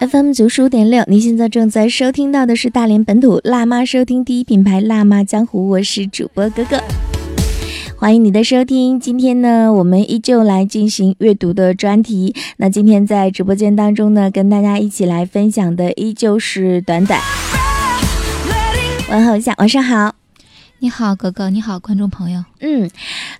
FM 九十五点六，您现在正在收听到的是大连本土辣妈收听第一品牌辣妈江湖，我是主播哥哥，欢迎你的收听。今天呢，我们依旧来进行阅读的专题。那今天在直播间当中呢，跟大家一起来分享的依旧是短短。问候一下，晚上好。你好，哥哥。你好，观众朋友。嗯，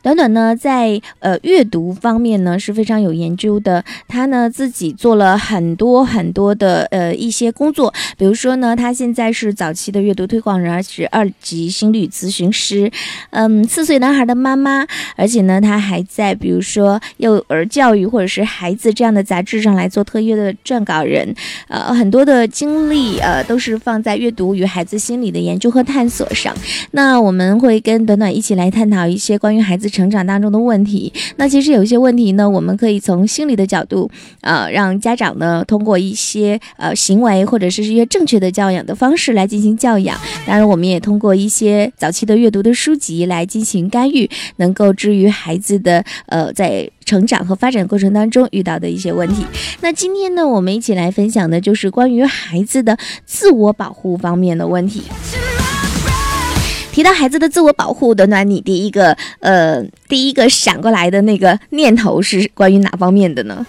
短短呢，在呃阅读方面呢是非常有研究的。他呢自己做了很多很多的呃一些工作，比如说呢，他现在是早期的阅读推广人，而且二级心理咨询师。嗯，四岁男孩的妈妈，而且呢，他还在比如说幼儿教育或者是孩子这样的杂志上来做特约的撰稿人。呃，很多的精力呃都是放在阅读与孩子心理的研究和探索上。那。我们会跟短短一起来探讨一些关于孩子成长当中的问题。那其实有一些问题呢，我们可以从心理的角度，呃，让家长呢通过一些呃行为或者是一些正确的教养的方式来进行教养。当然，我们也通过一些早期的阅读的书籍来进行干预，能够治愈孩子的呃在成长和发展过程当中遇到的一些问题。那今天呢，我们一起来分享的就是关于孩子的自我保护方面的问题。提到孩子的自我保护，短短你第一个呃，第一个闪过来的那个念头是关于哪方面的呢？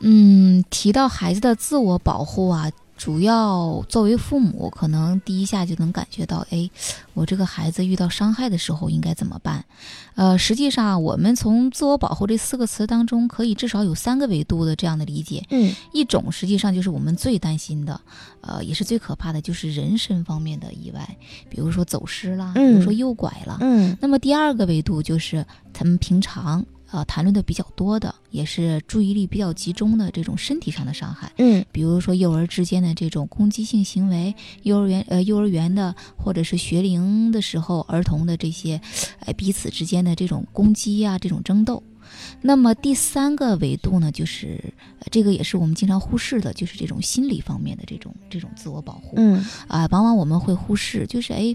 嗯，提到孩子的自我保护啊。主要作为父母，可能第一下就能感觉到，哎，我这个孩子遇到伤害的时候应该怎么办？呃，实际上，我们从自我保护这四个词当中，可以至少有三个维度的这样的理解。嗯，一种实际上就是我们最担心的，呃，也是最可怕的，就是人身方面的意外，比如说走失啦，比如说诱拐了。嗯，那么第二个维度就是他们平常。呃，谈论的比较多的，也是注意力比较集中的这种身体上的伤害，嗯，比如说幼儿之间的这种攻击性行为，幼儿园呃幼儿园的或者是学龄的时候儿童的这些，哎彼此之间的这种攻击啊，这种争斗。那么第三个维度呢，就是这个也是我们经常忽视的，就是这种心理方面的这种这种自我保护。嗯啊，往往我们会忽视，就是哎，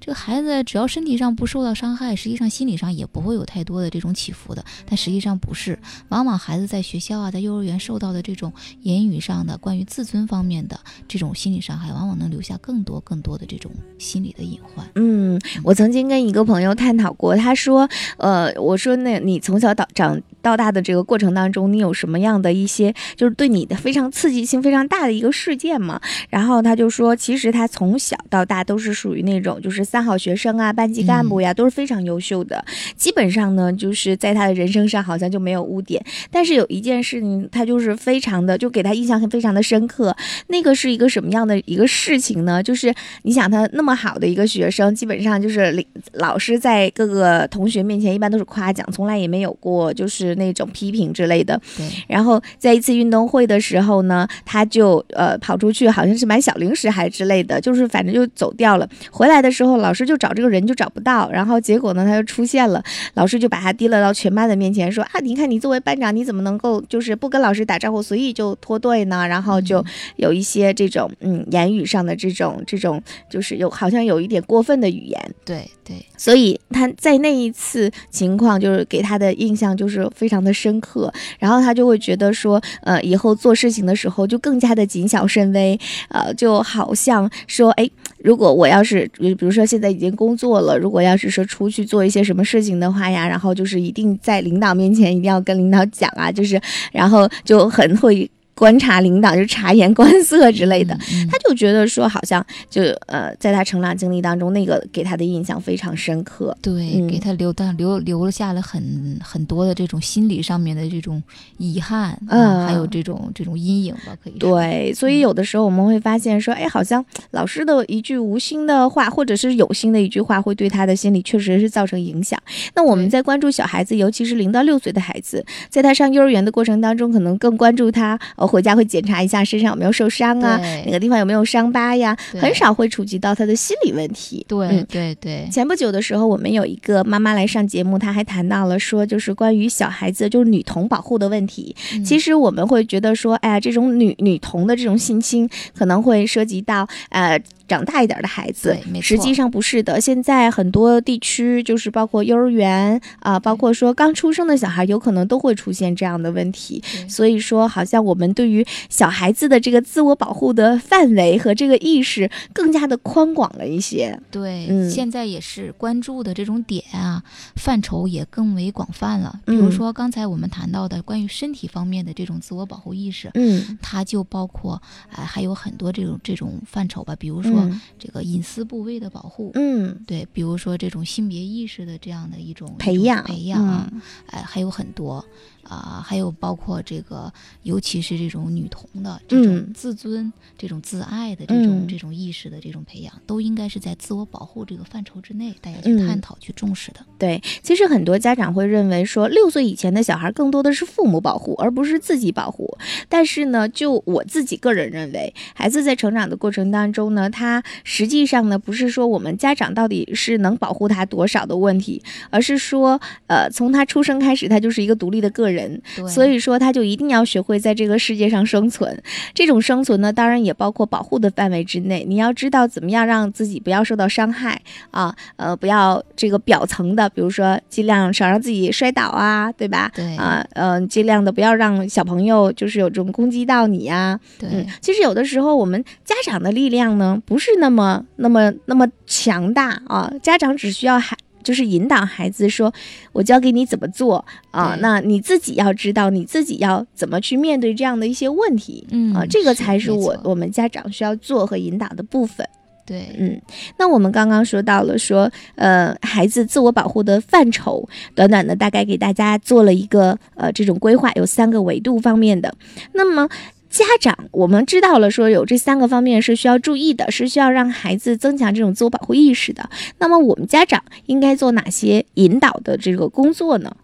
这个孩子只要身体上不受到伤害，实际上心理上也不会有太多的这种起伏的。但实际上不是，往往孩子在学校啊，在幼儿园受到的这种言语上的关于自尊方面的这种心理伤害，往往能留下更多更多的这种心理的隐患。嗯，我曾经跟一个朋友探讨过，他说，呃，我说那你从小到长到大的这个过程当中，你有什么样的一些就是对你的非常刺激性非常大的一个事件吗？然后他就说，其实他从小到大都是属于那种就是三好学生啊，班级干部呀，都是非常优秀的。基本上呢，就是在他的人生上好像就没有污点。但是有一件事情，他就是非常的就给他印象非常的深刻。那个是一个什么样的一个事情呢？就是你想他那么好的一个学生，基本上就是老师在各个同学面前一般都是夸奖，从来也没有过就是。是那种批评之类的，对。然后在一次运动会的时候呢，他就呃跑出去，好像是买小零食还是之类的，就是反正就走掉了。回来的时候，老师就找这个人就找不到，然后结果呢，他就出现了。老师就把他提了到全班的面前，说啊，你看你作为班长，你怎么能够就是不跟老师打招呼，随意就脱队呢？然后就有一些这种嗯言语上的这种这种，就是有好像有一点过分的语言。对对，所以他在那一次情况就是给他的印象就是。非常的深刻，然后他就会觉得说，呃，以后做事情的时候就更加的谨小慎微，呃，就好像说，哎，如果我要是，比如说现在已经工作了，如果要是说出去做一些什么事情的话呀，然后就是一定在领导面前一定要跟领导讲啊，就是，然后就很会。观察领导就察言观色之类的，他就觉得说好像就呃，在他成长经历当中，那个给他的印象非常深刻，对，给他留的留留下了很很多的这种心理上面的这种遗憾，嗯，还有这种这种阴影吧，可以对，所以有的时候我们会发现说，哎，好像老师的一句无心的话，或者是有心的一句话，会对他的心理确实是造成影响。那我们在关注小孩子，尤其是零到六岁的孩子，在他上幼儿园的过程当中，可能更关注他呃。回家会检查一下身上有没有受伤啊，哪个地方有没有伤疤呀？很少会触及到他的心理问题。对对对。前不久的时候，我们有一个妈妈来上节目，她还谈到了说，就是关于小孩子就是女童保护的问题。其实我们会觉得说，哎呀，这种女女童的这种性侵可能会涉及到呃。长大一点的孩子实际上不是的。现在很多地区，就是包括幼儿园啊、包括说刚出生的小孩，有可能都会出现这样的问题。所以说，好像我们对于小孩子的这个自我保护的范围和这个意识更加的宽广了一些。对，嗯现在也是关注的这种点啊，范畴也更为广泛了。比如嗯说刚才我们谈到的关于身体方面的这种自我保护意识，嗯，它就包括呃、还有很多这种这种范畴吧，比如说嗯。这个隐私部位的保护，嗯，对，比如说这种性别意识的这样的一种培养培养哎，还有很多啊、还有包括这个，尤其是这种女童的这种嗯自尊、这种自爱的这种、嗯这种意识的这种培养，都应该是在自我保护这个范畴之内，大家去嗯探讨、去重视的。对，其实很多家长会认为说，六岁以前的小孩更多的是父母保护，而不是自己保护。但是呢，就我自己个人认为，孩子在成长的过程当中呢，他实际上呢，不是说我们家长到底是能保护他多少的问题，而是说，呃，从他出生开始，他就是一个独立的个人，对，所以说他就一定要学会在这个世界上生存。这种生存呢，当然也包括保护的范围之内。你要知道怎么样让自己不要受到伤害啊，呃，不要这个表层的，比如说尽量少让自己摔倒啊，对吧？对啊，嗯、尽量的不要让小朋友就是有这种攻击到你呀、对、嗯，其实有的时候我们家长的力量呢，不是那么那么那么强大啊，家长只需要孩。就是引导孩子说，我教给你怎么做啊，对那你自己要知道，你自己要怎么去面对这样的一些问题嗯啊，这个才是我我们家长需要做和引导的部分。对嗯，那我们刚刚说到了说，呃，孩子自我保护的范畴，短短的大概给大家做了一个呃这种规划，有三个维度方面的。那么家长，我们知道了说有这三个方面是需要注意的，是需要让孩子增强这种自我保护意识的。那么我们家长应该做哪些引导的这个工作呢？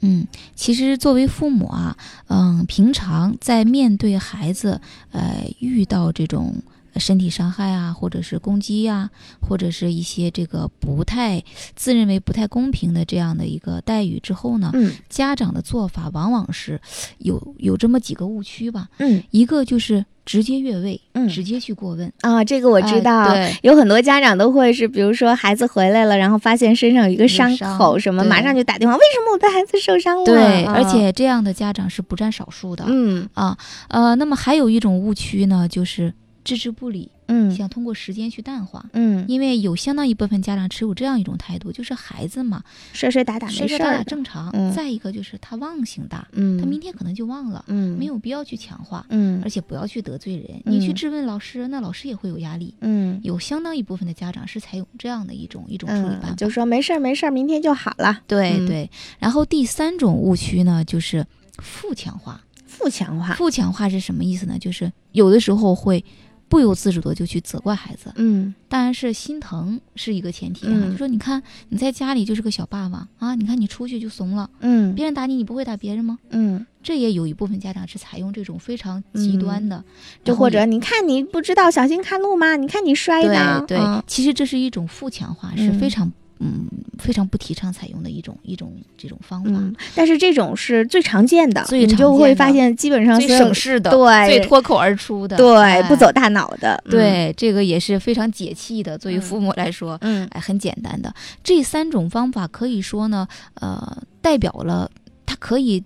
嗯，其实作为父母啊，嗯，平常在面对孩子，呃，遇到这种身体伤害啊，或者是攻击呀、或者是一些这个不太自认为不太公平的这样的一个待遇之后呢，嗯家长的做法往往是有有这么几个误区吧。嗯一个就是直接越位，嗯直接去过问。啊，这个我知哎道。对有很多家长都会是，比如说孩子回来了，然后发现身上有一个伤伤口什么，马上就打电话，为什么我的孩子受伤了？对，啊而且这样的家长是不占少数的。嗯啊，呃，那么还有一种误区呢，就是置之不理，嗯想通过时间去淡化。嗯，因为有相当一部分家长持有这样一种态度，就是孩子嘛，摔摔打打摔摔打打没事儿，正常。嗯再一个就是他忘性大，嗯，他明天可能就忘了，嗯没有必要去强化，嗯而且不要去得罪人。你去嗯质问老师，那老师也会有压力。嗯有相当一部分的家长是采用这样的一种一种处理办法，嗯，就说没事儿没事儿，明天就好了。嗯对对。然后第三种误区呢，就是负强化。负强化，负强化是什么意思呢？就是有的时候会不由自主的就去责怪孩子，嗯。当然是心疼是一个前提啊。嗯。就说你看你在家里就是个小霸王啊，你看你出去就怂了，嗯。别人打你你不会打别人吗？嗯，这也有一部分家长是采用这种非常极端的，就或者你看你不知道小心看路吗？你看你摔的，对对、嗯。其实这是一种负强化，是嗯。非常嗯非常不提倡采用的一种一种这种方法。嗯，但是这种是最常见的，所以你就会发现基本上最省事的，对最脱口而出的，对哎。不走大脑的，嗯，对，这个也是非常解气的。作为嗯父母来说，嗯。哎，很简单的。这三种方法，可以说呢，呃，代表了它可以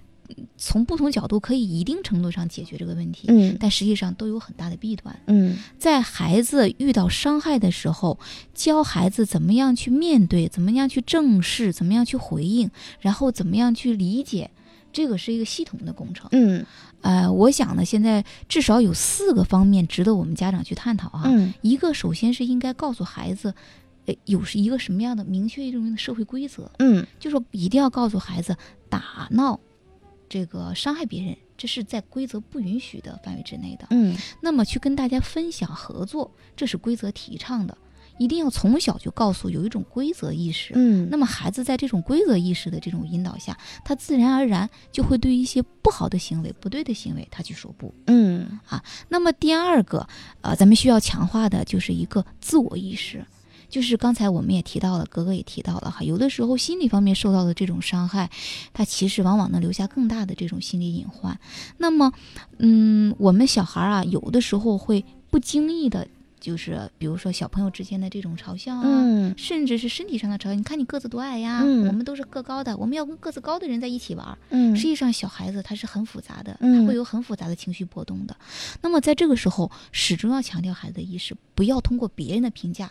从不同角度，可以一定程度上解决这个问题，嗯但实际上都有很大的弊端。嗯在孩子遇到伤害的时候，教孩子怎么样去面对，怎么样去正视，怎么样去回应，然后怎么样去理解，这个是一个系统的工程。嗯呃，我想呢，现在至少有四个方面值得我们家长去探讨啊。嗯一个首先是应该告诉孩子，呃，有是一个什么样的明确一种的社会规则，嗯就说一定要告诉孩子，打闹，这个伤害别人，这是在规则不允许的范围之内的。嗯那么去跟大家分享合作，这是规则提倡的，一定要从小就告诉有一种规则意识。嗯，那么孩子在这种规则意识的这种引导下，他自然而然就会对一些不好的行为、不对的行为，他去说不。嗯啊那么第二个，呃，咱们需要强化的就是一个自我意识，就是刚才我们也提到了，格格也提到了哈，有的时候心理方面受到的这种伤害，它其实往往能留下更大的这种心理隐患。那么，嗯，我们小孩啊，有的时候会不经意的就是比如说小朋友之间的这种嘲笑啊，嗯甚至是身体上的嘲笑。你看你个子多矮呀，嗯我们都是个高的，我们要跟个子高的人在一起玩儿。嗯实际上，小孩子他是很复杂的，嗯他会有很复杂的情绪波动的。那么在这个时候，始终要强调孩子的意识，不要通过别人的评价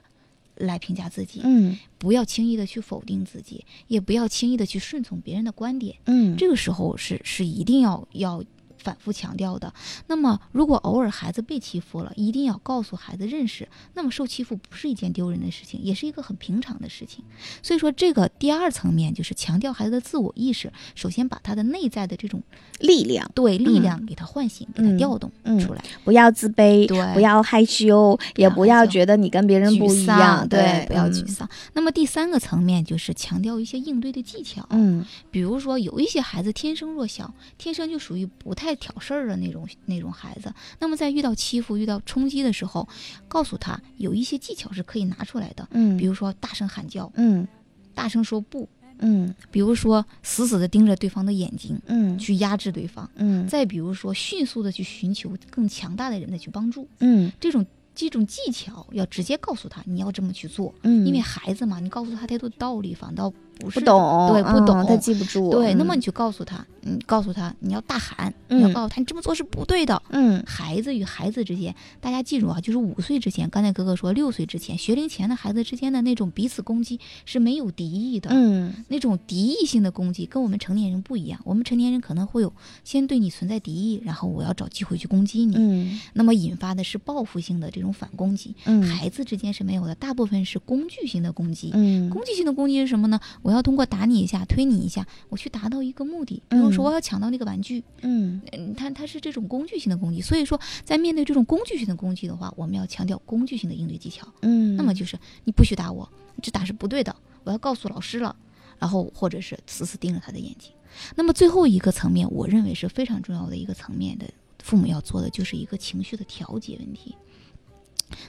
来评价自己，嗯不要轻易的去否定自己，也不要轻易的去顺从别人的观点。嗯这个时候是是一定要要反复强调的。那么，如果偶尔孩子被欺负了，一定要告诉孩子认识，那么受欺负不是一件丢人的事情，也是一个很平常的事情。所以说，这个第二层面就是强调孩子的自我意识，首先把他的内在的这种力量，对力量给他唤醒，给他嗯调动嗯出来。不要自卑，对不要害羞，也不要觉得你跟别人不一样，对，不要嗯沮丧。那么第三个层面就是强调一些应对的技巧，嗯比如说有一些孩子天生弱小，天生就属于不太挑事儿的那种那种孩子。那么在遇到欺负、遇到冲击的时候，告诉他有一些技巧是可以拿出来的，嗯，比如说大声喊叫、嗯大声说不，嗯比如说死死的盯着对方的眼睛嗯去压制对方，嗯再比如说迅速的去寻求更强大的人的去帮助。嗯这种这种技巧要直接告诉他你要这么去做，嗯，因为孩子嘛，你告诉他太多道理，反倒不是不懂，对，不嗯懂，他记不住，对，那么嗯你去告诉他，你告诉他你要大喊，你要嗯告诉他你这么做是不对的。嗯孩子与孩子之间，大家记住啊，就是五岁之前，刚才哥哥说六岁之前，学龄前的孩子之间的那种彼此攻击是没有敌意的，嗯那种敌意性的攻击跟我们成年人不一样。我们成年人可能会有先对你存在敌意，然后我要找机会去攻击你，嗯那么引发的是报复性的这种反攻击。嗯孩子之间是没有的，大部分是工具性的攻击。嗯攻击性的攻击是什么呢？我要通过打你一下、推你一下，我去达到一个目的。比如说，嗯我要抢到那个玩具，嗯嗯，它它是这种工具性的攻击。所以说，在面对这种工具性的攻击的话，我们要强调工具性的应对技巧。嗯，那么就是你不许打我，这打是不对的，我要告诉老师了。然后或者是死死盯着他的眼睛。那么最后一个层面，我认为是非常重要的一个层面的，父母要做的就是一个情绪的调节问题。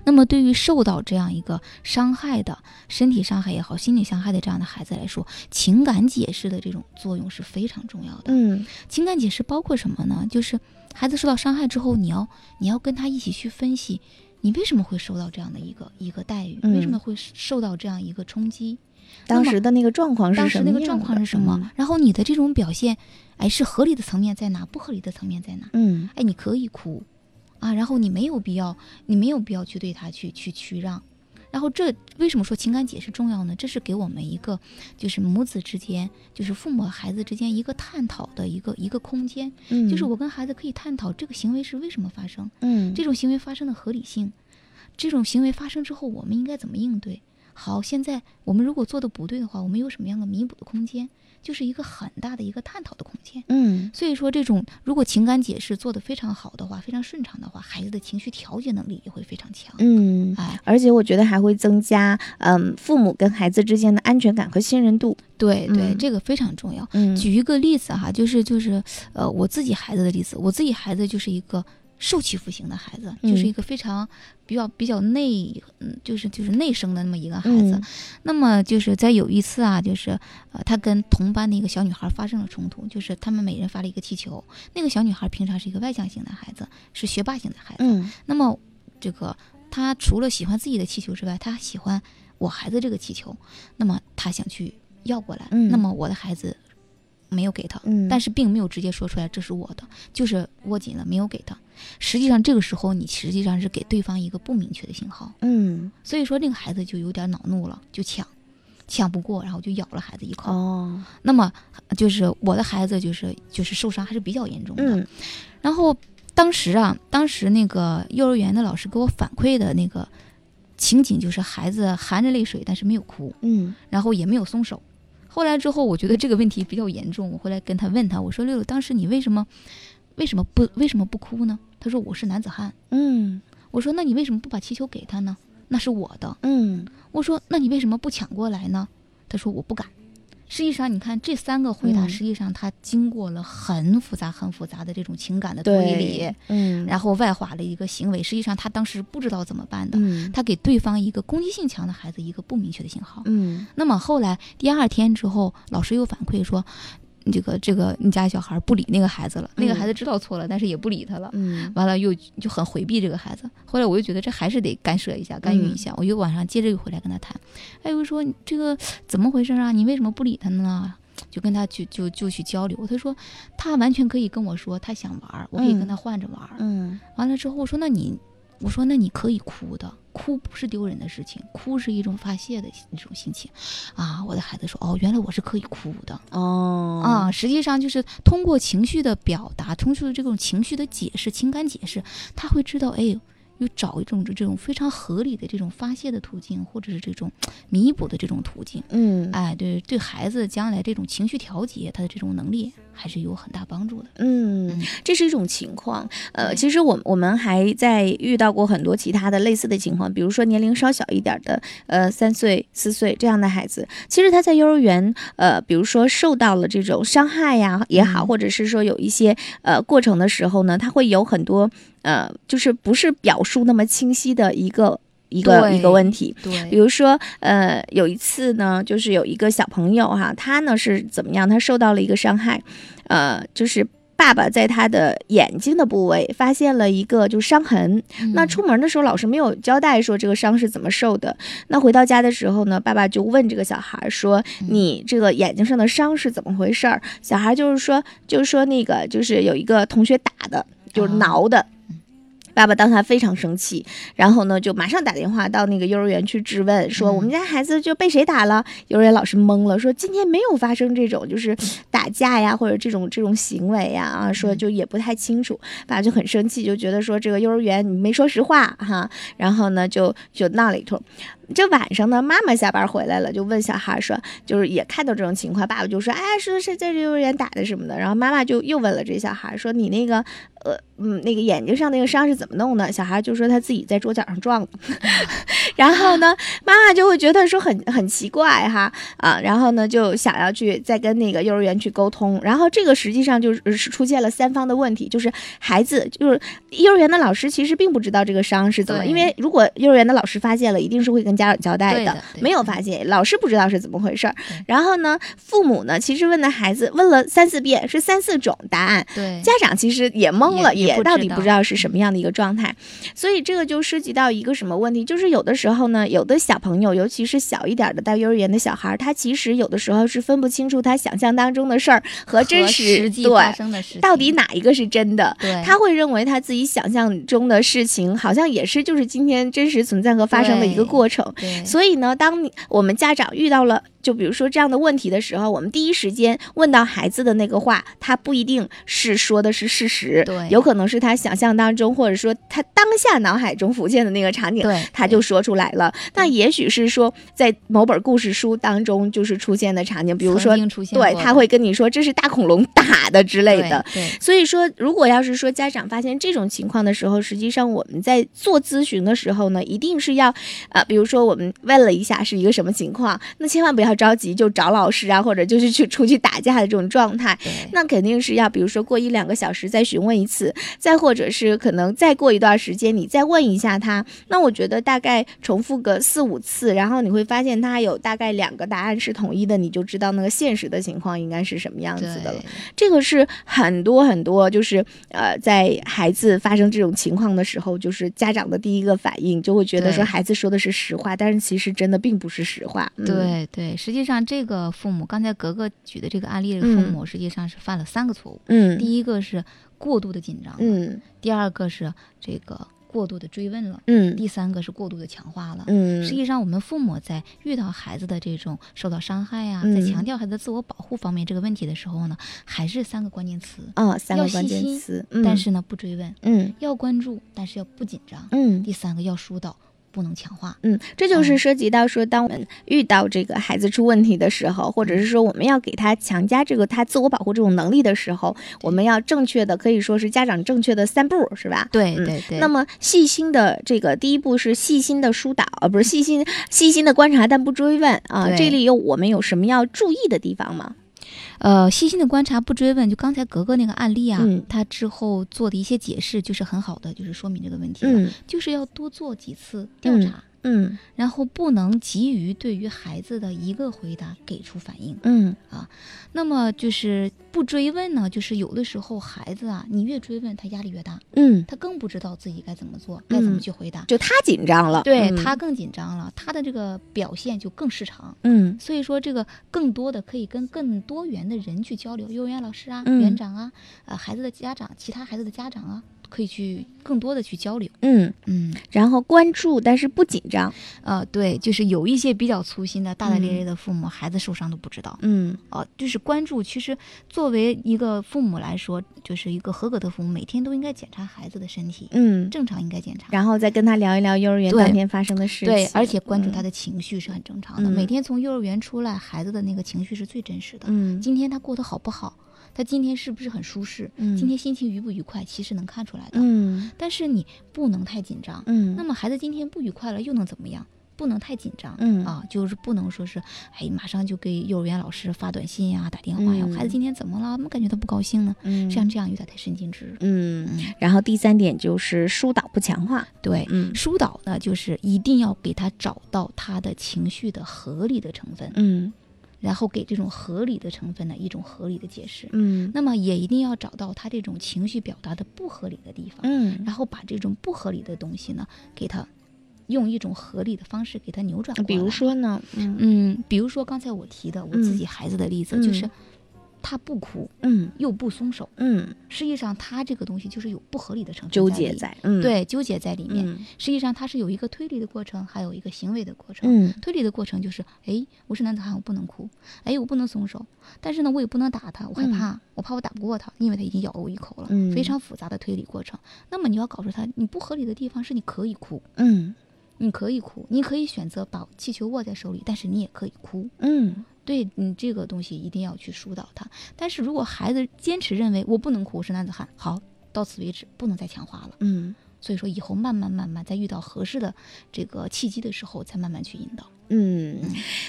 那么，对于受到这样一个伤害的身体伤害也好，心理伤害的这样的孩子来说，情感解释的这种作用是非常重要的。嗯情感解释包括什么呢？就是孩子受到伤害之后，你要你要跟他一起去分析，你为什么会受到这样的一个一个待遇，嗯为什么会受到这样一个冲击？当时的那个状况是当什么当时那个状况是什么？？然后你的这种表现，哎，是合理的层面在哪？不合理的层面在哪？嗯哎，你可以哭，啊，然后你没有必要，你没有必要去对他去去去让。然后这为什么说情感解释重要呢？这是给我们一个，就是母子之间，就是父母和孩子之间一个探讨的一个一个空间。嗯，就是我跟孩子可以探讨这个行为是为什么发生，嗯这种行为发生的合理性，这种行为发生之后我们应该怎么应对？好，现在我们如果做的不对的话，我们有什么样的弥补的空间？就是一个很大的一个探讨的空间。嗯所以说，这种如果情感解释做得非常好的话，非常顺畅的话，孩子的情绪调节能力也会非常强。嗯。哎，而且我觉得还会增加，嗯，父母跟孩子之间的安全感和信任度。对对，嗯这个非常重要。嗯举一个例子哈，就是就是呃，我自己孩子的例子，我自己孩子就是一个受欺负型的孩子，就是嗯一个非常比较比较内，嗯，就是就是内生的那么一个孩子。嗯那么就是在有一次啊，就是呃，他跟同班的一个小女孩发生了冲突，就是他们每人发了一个气球。那个小女孩平常是一个外向型的孩子，是学霸型的孩子。嗯那么这个他除了喜欢自己的气球之外，他还喜欢我孩子这个气球，那么他想去要过来。嗯那么我的孩子没有给他，嗯，但是并没有直接说出来这是我的，就是握紧了没有给他。实际上这个时候你实际上是给对方一个不明确的信号，嗯所以说那个孩子就有点恼怒了，就抢。抢不过，然后就咬了孩子一口。哦那么就是我的孩子，就是就是受伤还是比较严重的。嗯然后当时啊，当时那个幼儿园的老师给我反馈的那个情景，就是孩子含着泪水，但是没有哭，嗯然后也没有松手。后来之后，我觉得这个问题比较严重，我回来跟他问他，我说六六，当时你为什么为什么不为什么不哭呢？他说我是男子汉。嗯我说那你为什么不把气球给他呢？那是我的。嗯我说那你为什么不抢过来呢？他说我不敢。实际上，你看这三个回答，嗯实际上他经过了很复杂、很复杂的这种情感的推理，，嗯然后外化了一个行为。实际上，他当时不知道怎么办的，嗯他给对方一个攻击性强的孩子一个不明确的信号。嗯那么后来第二天之后，老师又反馈说，这个这个你家小孩不理那个孩子了，那个孩子知道错了，但是也不理他了。嗯完了又就很回避这个孩子。后来我就觉得这还是得干涉一下，干预一下。我就晚上接着又回来跟他谈，哎，我说这个怎么回事啊？你为什么不理他呢？就跟他去就就去交流。他说他完全可以跟我说他想玩儿，我可以跟他换着玩儿。嗯完了之后我说那你，我说那你可以哭的，哭不是丢人的事情，哭是一种发泄的一种心情。啊，我的孩子说哦，原来我是可以哭的。哦啊，实际上就是通过情绪的表达，通过这种情绪的解释、情感解释，他会知道，哎，又找一种这种非常合理的这种发泄的途径，或者是这种弥补的这种途径。嗯哎，对，对孩子将来这种情绪调节，他的这种能力还是有很大帮助的。嗯，这是一种情况。呃，其实我我们还在遇到过很多其他的类似的情况，比如说年龄稍小一点的，呃，三岁、四岁这样的孩子，其实他在幼儿园，呃，比如说受到了这种伤害呀也好，嗯或者是说有一些呃过程的时候呢，他会有很多呃，就是不是表述那么清晰的一个一个一个问题。比，如说，呃，有一次呢，就是有一个小朋友哈，他呢是怎么样？他受到了一个伤害，呃，就是爸爸在他的眼睛的部位发现了一个就伤痕。那嗯出门的时候，老师没有交代说这个伤是怎么受的。那回到家的时候呢，爸爸就问这个小孩说：“嗯你这个眼睛上的伤是怎么回事儿？”小孩就是说，就是说那个就是有一个同学打的，就是啊挠的。爸爸当下非常生气，然后呢，就马上打电话到那个幼儿园去质问，说嗯我们家孩子就被谁打了？幼儿园老师懵了，说今天没有发生这种就是打架呀，或者这种这种行为呀，啊，说就也不太清楚。爸爸就很生气，就觉得说这个幼儿园你没说实话哈，然后呢就就闹了一通。这晚上呢，妈妈下班回来了，就问小孩说，就是也看到这种情况，爸爸就说，哎，是是在这幼儿园打的什么的。然后妈妈就又问了这小孩说，你那个呃嗯那个眼睛上那个伤是怎么弄的？小孩就说他自己在桌角上撞的。然后呢，妈妈就会觉得说很很奇怪哈啊，然后呢就想要去再跟那个幼儿园去沟通。然后这个实际上就是是出现了三方的问题，就是孩子就是幼儿园的老师其实并不知道这个伤是怎么，因为如果幼儿园的老师发现了，一定是会跟家长交代对的没有发现，老师不知道是怎么回事儿。然后呢，父母呢其实问的孩子问了三四遍，是三四种答案。对，家长其实也懵了，也到底不知道是什么样的一个状态，所以这个就涉及到一个什么问题，就是有的时候呢，有的小朋友，尤其是小一点的到幼儿园的小孩儿，他其实有的时候是分不清楚他想象当中的事儿和真和实实际发对，生的事情，到底哪一个是真的。对他会认为他自己想象中的事情，好像也是就是今天真实存在和发生的一个过程。所以呢，当你我们家长遇到了就比如说这样的问题的时候，我们第一时间问到孩子的那个话，他不一定是说的是事实，对有可能是他想象当中，或者说他当下脑海中浮现的那个场景，对，他就说出来了。那也许是说在某本故事书当中就是出现的场景，比如说对他会跟你说这是大恐龙打的之类的。对，对所以说，如果要是说家长发现这种情况的时候，实际上我们在做咨询的时候呢，一定是要，呃，比如说我们问了一下是一个什么情况，那千万不要着急就找老师啊，或者就是去出去打架的这种状态。那肯定是要，比如说过一两个小时再询问一次，再或者是可能再过一段时间你再问一下他。那我觉得大概重复个四五次，然后你会发现他有大概两个答案是统一的，你就知道那个现实的情况应该是什么样子的了。这个是很多很多，就是呃，在孩子发生这种情况的时候，就是家长的第一个反应就会觉得说孩子说的是实话，但是其实真的并不是实话。嗯、，对对，实际上这个父母，刚才格格举的这个案例的父嗯母，实际上是犯了三个错误。嗯第一个是过度的紧张，嗯第二个是这个过度的追问了，嗯第三个是过度的强化了。嗯，实际上，我们父母在遇到孩子的这种受到伤害呀、嗯在强调孩子自我保护方面这个问题的时候呢，还是三个关键词。啊、三个要关键细心词，嗯、但是呢，不追问，嗯要关注，但是要不紧张。嗯第三个要疏导，不能强化。嗯，这就是嗯涉及到说，当我们遇到这个孩子出问题的时候，或者是说我们要给他强加这个他自我保护这种能力的时候，我们要正确的，可以说是家长正确的三步，是吧？嗯对对对。那么细心的这个第一步是细心的疏导，呃不是细心细心的观察，但不追问啊。这里有我们有什么要注意的地方吗？呃，细心的观察不追问，就刚才格格那个案例啊，嗯他之后做的一些解释就是很好的，就是说明这个问题了，嗯就是要多做几次调查。嗯然后不能急于对于孩子的一个回答给出反应。嗯。啊那么就是不追问呢，就是有的时候孩子啊，你越追问他压力越大，嗯，他更不知道自己该怎么做，该怎么去回答。就他紧张了，对嗯。他更紧张了，他的这个表现就更失常。嗯。所以说，这个更多的可以跟更多元的人去交流，幼儿园老师啊、嗯。园长啊、呃孩子的家长、其他孩子的家长啊，可以去更多的去交流。嗯，嗯，然后关注但是不紧张，呃，对，就是有一些比较粗心的、大大咧咧的父母，孩子受伤都不知道。嗯哦、就是关注。其实作为一个父母来说，就是一个合格的父母，每天都应该检查孩子的身体，嗯，正常应该检查。然后再跟他聊一聊幼儿园当天发生的事情，对，而且关注嗯他的情绪是很正常的。嗯每天从幼儿园出来，孩子的那个情绪是最真实的。嗯今天他过得好不好？他今天是不是很舒适？嗯今天心情愉不愉快？其实能看出来的。嗯但是你不能太紧张。嗯，那么孩子今天不愉快了，又能怎么样？不能太紧张，嗯啊，就是不能说是，哎，马上就给幼儿园老师发短信呀、打电话呀，嗯孩子今天怎么了？怎么感觉他不高兴呢？嗯像这样有点太神经质。嗯，嗯，然后第三点就是疏导不强化，对，嗯疏导呢，就是一定要给他找到他的情绪的合理的成分，嗯然后给这种合理的成分呢一种合理的解释。嗯。那么也一定要找到他这种情绪表达的不合理的地方，嗯，然后把这种不合理的东西呢，给他用一种合理的方式给他扭转过来。比如，说呢，嗯。嗯，比如说刚才我提的我自己孩子的例子，嗯。就是他不哭嗯又不松手，嗯，实际上他这个东西就是有不合理的成分纠结在，嗯，对纠结在里面。嗯实际上他是有一个推理的过程，还有一个行为的过程。嗯推理的过程就是，哎，我是男子汉，我不能哭，哎，我不能松手，但是呢，我也不能打他，我害怕，我怕我打不过他，因为他已经咬了我一口了，嗯非常复杂的推理过程。那么你要告诉他，你不合理的地方是你可以哭，嗯你可以哭，你可以选择把气球握在手里，但是你也可以哭。嗯对你这个东西一定要去疏导他。但是如果孩子坚持认为我不能哭，我是男子汉，好，到此为止，不能再强化了。嗯所以说以后慢慢慢慢，在遇到合适的这个契机的时候，再慢慢去引导。嗯，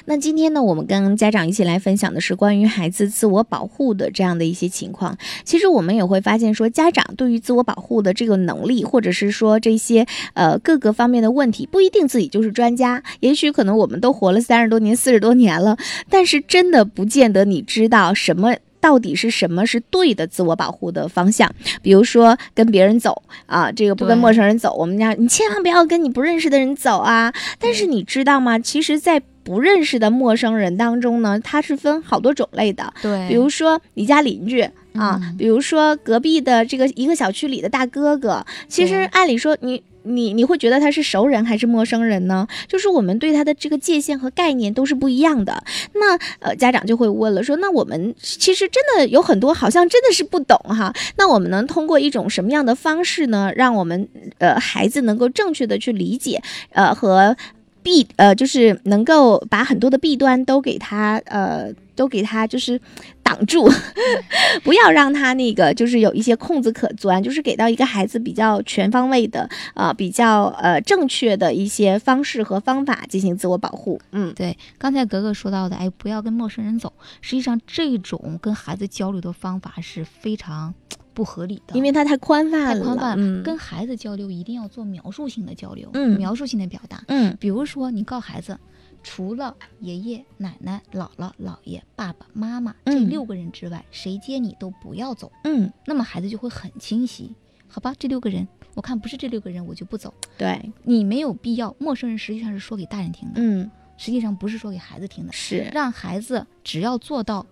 那今天呢，我们跟家长一起来分享的是关于孩子自我保护的这样的一些情况。其实我们也会发现说，家长对于自我保护的这个能力，或者是说这些呃各个方面的问题，不一定自己就是专家。也许可能我们都活了三十多年、四十多年了，但是真的不见得你知道什么。到底是什么是对的自我保护的方向？比如说跟别人走啊，这个不跟陌生人走，我们家你千万不要跟你不认识的人走啊。但是你知道吗？其实，在不认识的陌生人当中呢，它是分好多种类的。对比如说你家邻居啊，嗯比如说隔壁的这个一个小区里的大哥哥，其实按理说你。你你会觉得他是熟人还是陌生人呢？就是我们对他的这个界限和概念都是不一样的。那呃，家长就会问了，说那我们其实真的有很多好像真的是不懂哈。那我们能通过一种什么样的方式呢，让我们呃孩子能够正确的去理解呃和弊呃，就是能够把很多的弊端都给他呃，都给他就是挡住，不要让他那个就是有一些空子可钻，就是给到一个孩子比较全方位的呃比较呃正确的一些方式和方法进行自我保护。嗯对，刚才格格说到的，哎，不要跟陌生人走。实际上，这种跟孩子交流的方法是非常不合理的，因为它太宽泛了，太宽泛。嗯跟孩子交流一定要做描述性的交流，嗯描述性的表达。嗯比如说，你告孩子，除了爷爷奶奶、姥姥姥爷、爸爸妈妈这嗯六个人之外，谁接你都不要走。嗯，那么孩子就会很清晰，好吧？这六个人，我看不是这六个人，我就不走。对，你没有必要，陌生人实际上是说给大人听的，嗯实际上不是说给孩子听的。是，让孩子只要做到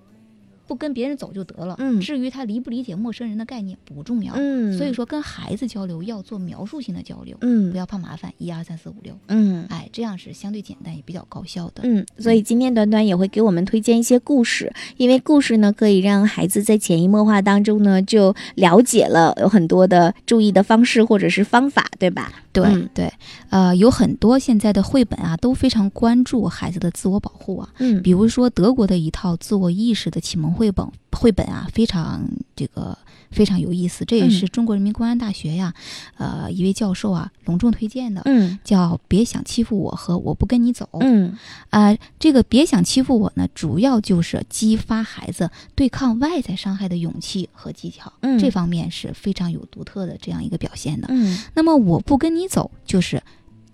不跟别人走就得了。嗯至于他理不理解陌生人的概念不重要。嗯，所以说跟孩子交流要做描述性的交流，嗯不要怕麻烦，一二三四五六，嗯。哎，这样是相对简单也比较高效的。嗯，所以今天短短也会给我们推荐一些故事，因为故事呢可以让孩子在潜移默化当中呢就了解了有很多的注意的方式或者是方法，对吧？对、嗯对，呃，有很多现在的绘本啊都非常关注孩子的自我保护啊，嗯比如说德国的一套自我意识的启蒙绘本，绘本啊非常这个非常有意思，这也嗯是中国人民公安大学呀，呃一位教授啊隆重推荐的，嗯叫“别想欺负我”和“我不跟你走”。嗯啊、这个“别想欺负我”呢，主要就是激发孩子对抗外在伤害的勇气和技巧，嗯这方面是非常有独特的这样一个表现的。嗯那么“我不跟你走”就是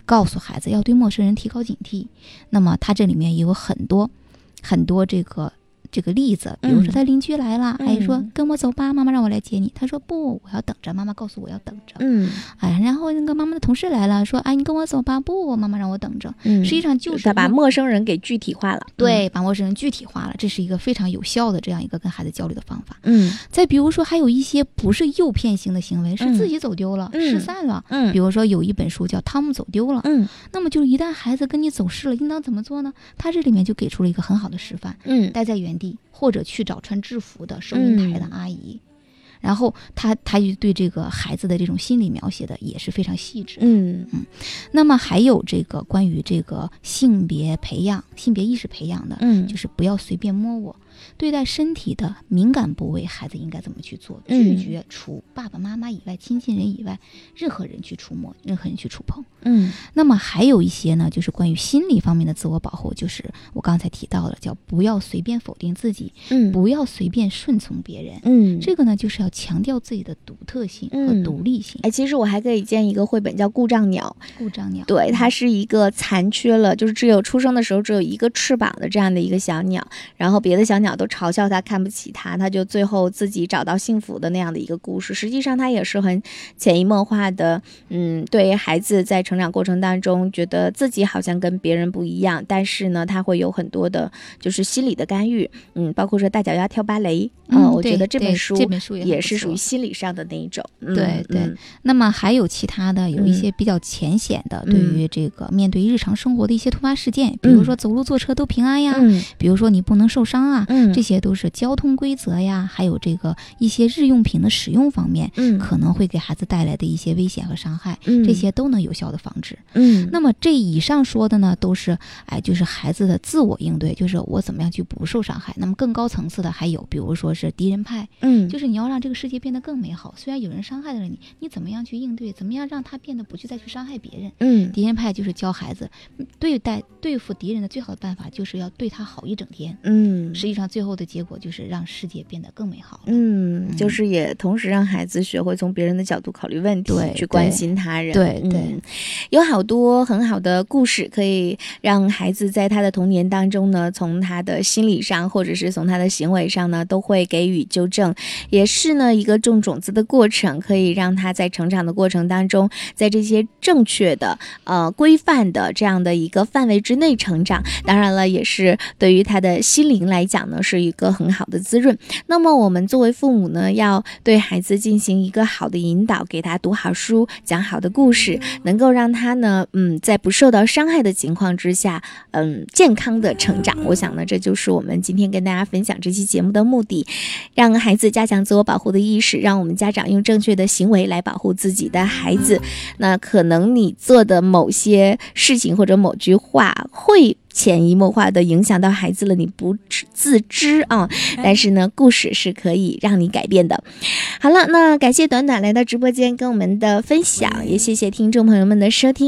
告诉孩子要对陌生人提高警惕。那么它这里面也有很多很多这个。这个例子，比如说他邻居来了，阿姨说跟我走吧，妈妈让我来接你。他说不，我要等着。妈妈告诉我要等着。嗯，哎，然后那个妈妈的同事来了，说哎，你跟我走吧。不，妈妈让我等着。嗯，实际上就是他把陌生人给具体化了。对，把陌生人具体化了，这是一个非常有效的这样一个跟孩子交流的方法。嗯，再比如说还有一些不是诱骗型的行为，是自己走丢了，失散了。嗯，比如说有一本书叫《汤姆走丢了》。嗯，那么就是一旦孩子跟你走失了，应当怎么做呢？他这里面就给出了一个很好的示范。嗯，待在原地。或者去找穿制服的收银台的阿姨，然后他他就对这个孩子的这种心理描写的也是非常细致。嗯嗯，那么还有这个关于这个性别培养、性别意识培养的，嗯，就是不要随便摸我。对待身体的敏感部位，孩子应该怎么去做？拒绝除爸爸妈妈以外、亲近人以外任何人去触摸、任何人去触碰。嗯，那么还有一些呢，就是关于心理方面的自我保护，就是我刚才提到了，叫不要随便否定自己，嗯，不要随便顺从别人，嗯，这个呢，就是要强调自己的独特性和独立性。哎，其实我还可以建一个绘本，叫《故障鸟》。故障鸟，对，它是一个残缺了，就是只有出生的时候只有一个翅膀的这样的一个小鸟，然后别的小鸟都嘲笑他，看不起他，他就最后自己找到幸福的那样的一个故事。实际上，他也是很潜移默化的，嗯，对孩子在成长过程当中，觉得自己好像跟别人不一样，但是呢，他会有很多的，就是心理的干预，嗯，包括说大脚丫跳芭蕾，嗯，我觉得这本书这本书也是属于心理上的那一种，对对。那么还有其他的，有一些比较浅显的，对于这个面对日常生活的一些突发事件，比如说走路坐车都平安呀，比如说你不能受伤啊，这些都是交通规则呀，还有这个一些日用品的使用方面，嗯，可能会给孩子带来的一些危险和伤害，嗯这些都能有效的防止。嗯，那么这以上说的呢，都是哎，就是孩子的自我应对，就是我怎么样去不受伤害。那么更高层次的还有，比如说是敌人派，嗯，就是你要让这个世界变得更美好。虽然有人伤害了你，你怎么样去应对？怎么样让他变得不去再去伤害别人？嗯，敌人派就是教孩子对待对付敌人的最好的办法，就是要对他好一整天。嗯，实际上最后的结果就是让世界变得更美好。嗯，就是也同时让孩子学会从别人的角度考虑问题，去关心他人。对对，有好多很好的故事可以让孩子在他的童年当中呢，从他的心理上，或者是从他的行为上呢，都会给予纠正，也是呢一个种种子的过程，可以让他在成长的过程当中，在这些正确的、呃规范的这样的一个范围之内成长。当然了，也是对于他的心灵来讲是一个很好的滋润。那么我们作为父母呢，要对孩子进行一个好的引导，给他读好书，讲好的故事，能够让他呢，嗯，在不受到伤害的情况之下，嗯，健康的成长。我想呢，这就是我们今天跟大家分享这期节目的目的，让孩子加强自我保护的意识，让我们家长用正确的行为来保护自己的孩子。那可能你做的某些事情或者某句话会。潜移默化的影响到孩子了，你不自知啊。但是呢，故事是可以让你改变的。好了，那感谢短短来到直播间跟我们的分享，也谢谢听众朋友们的收听。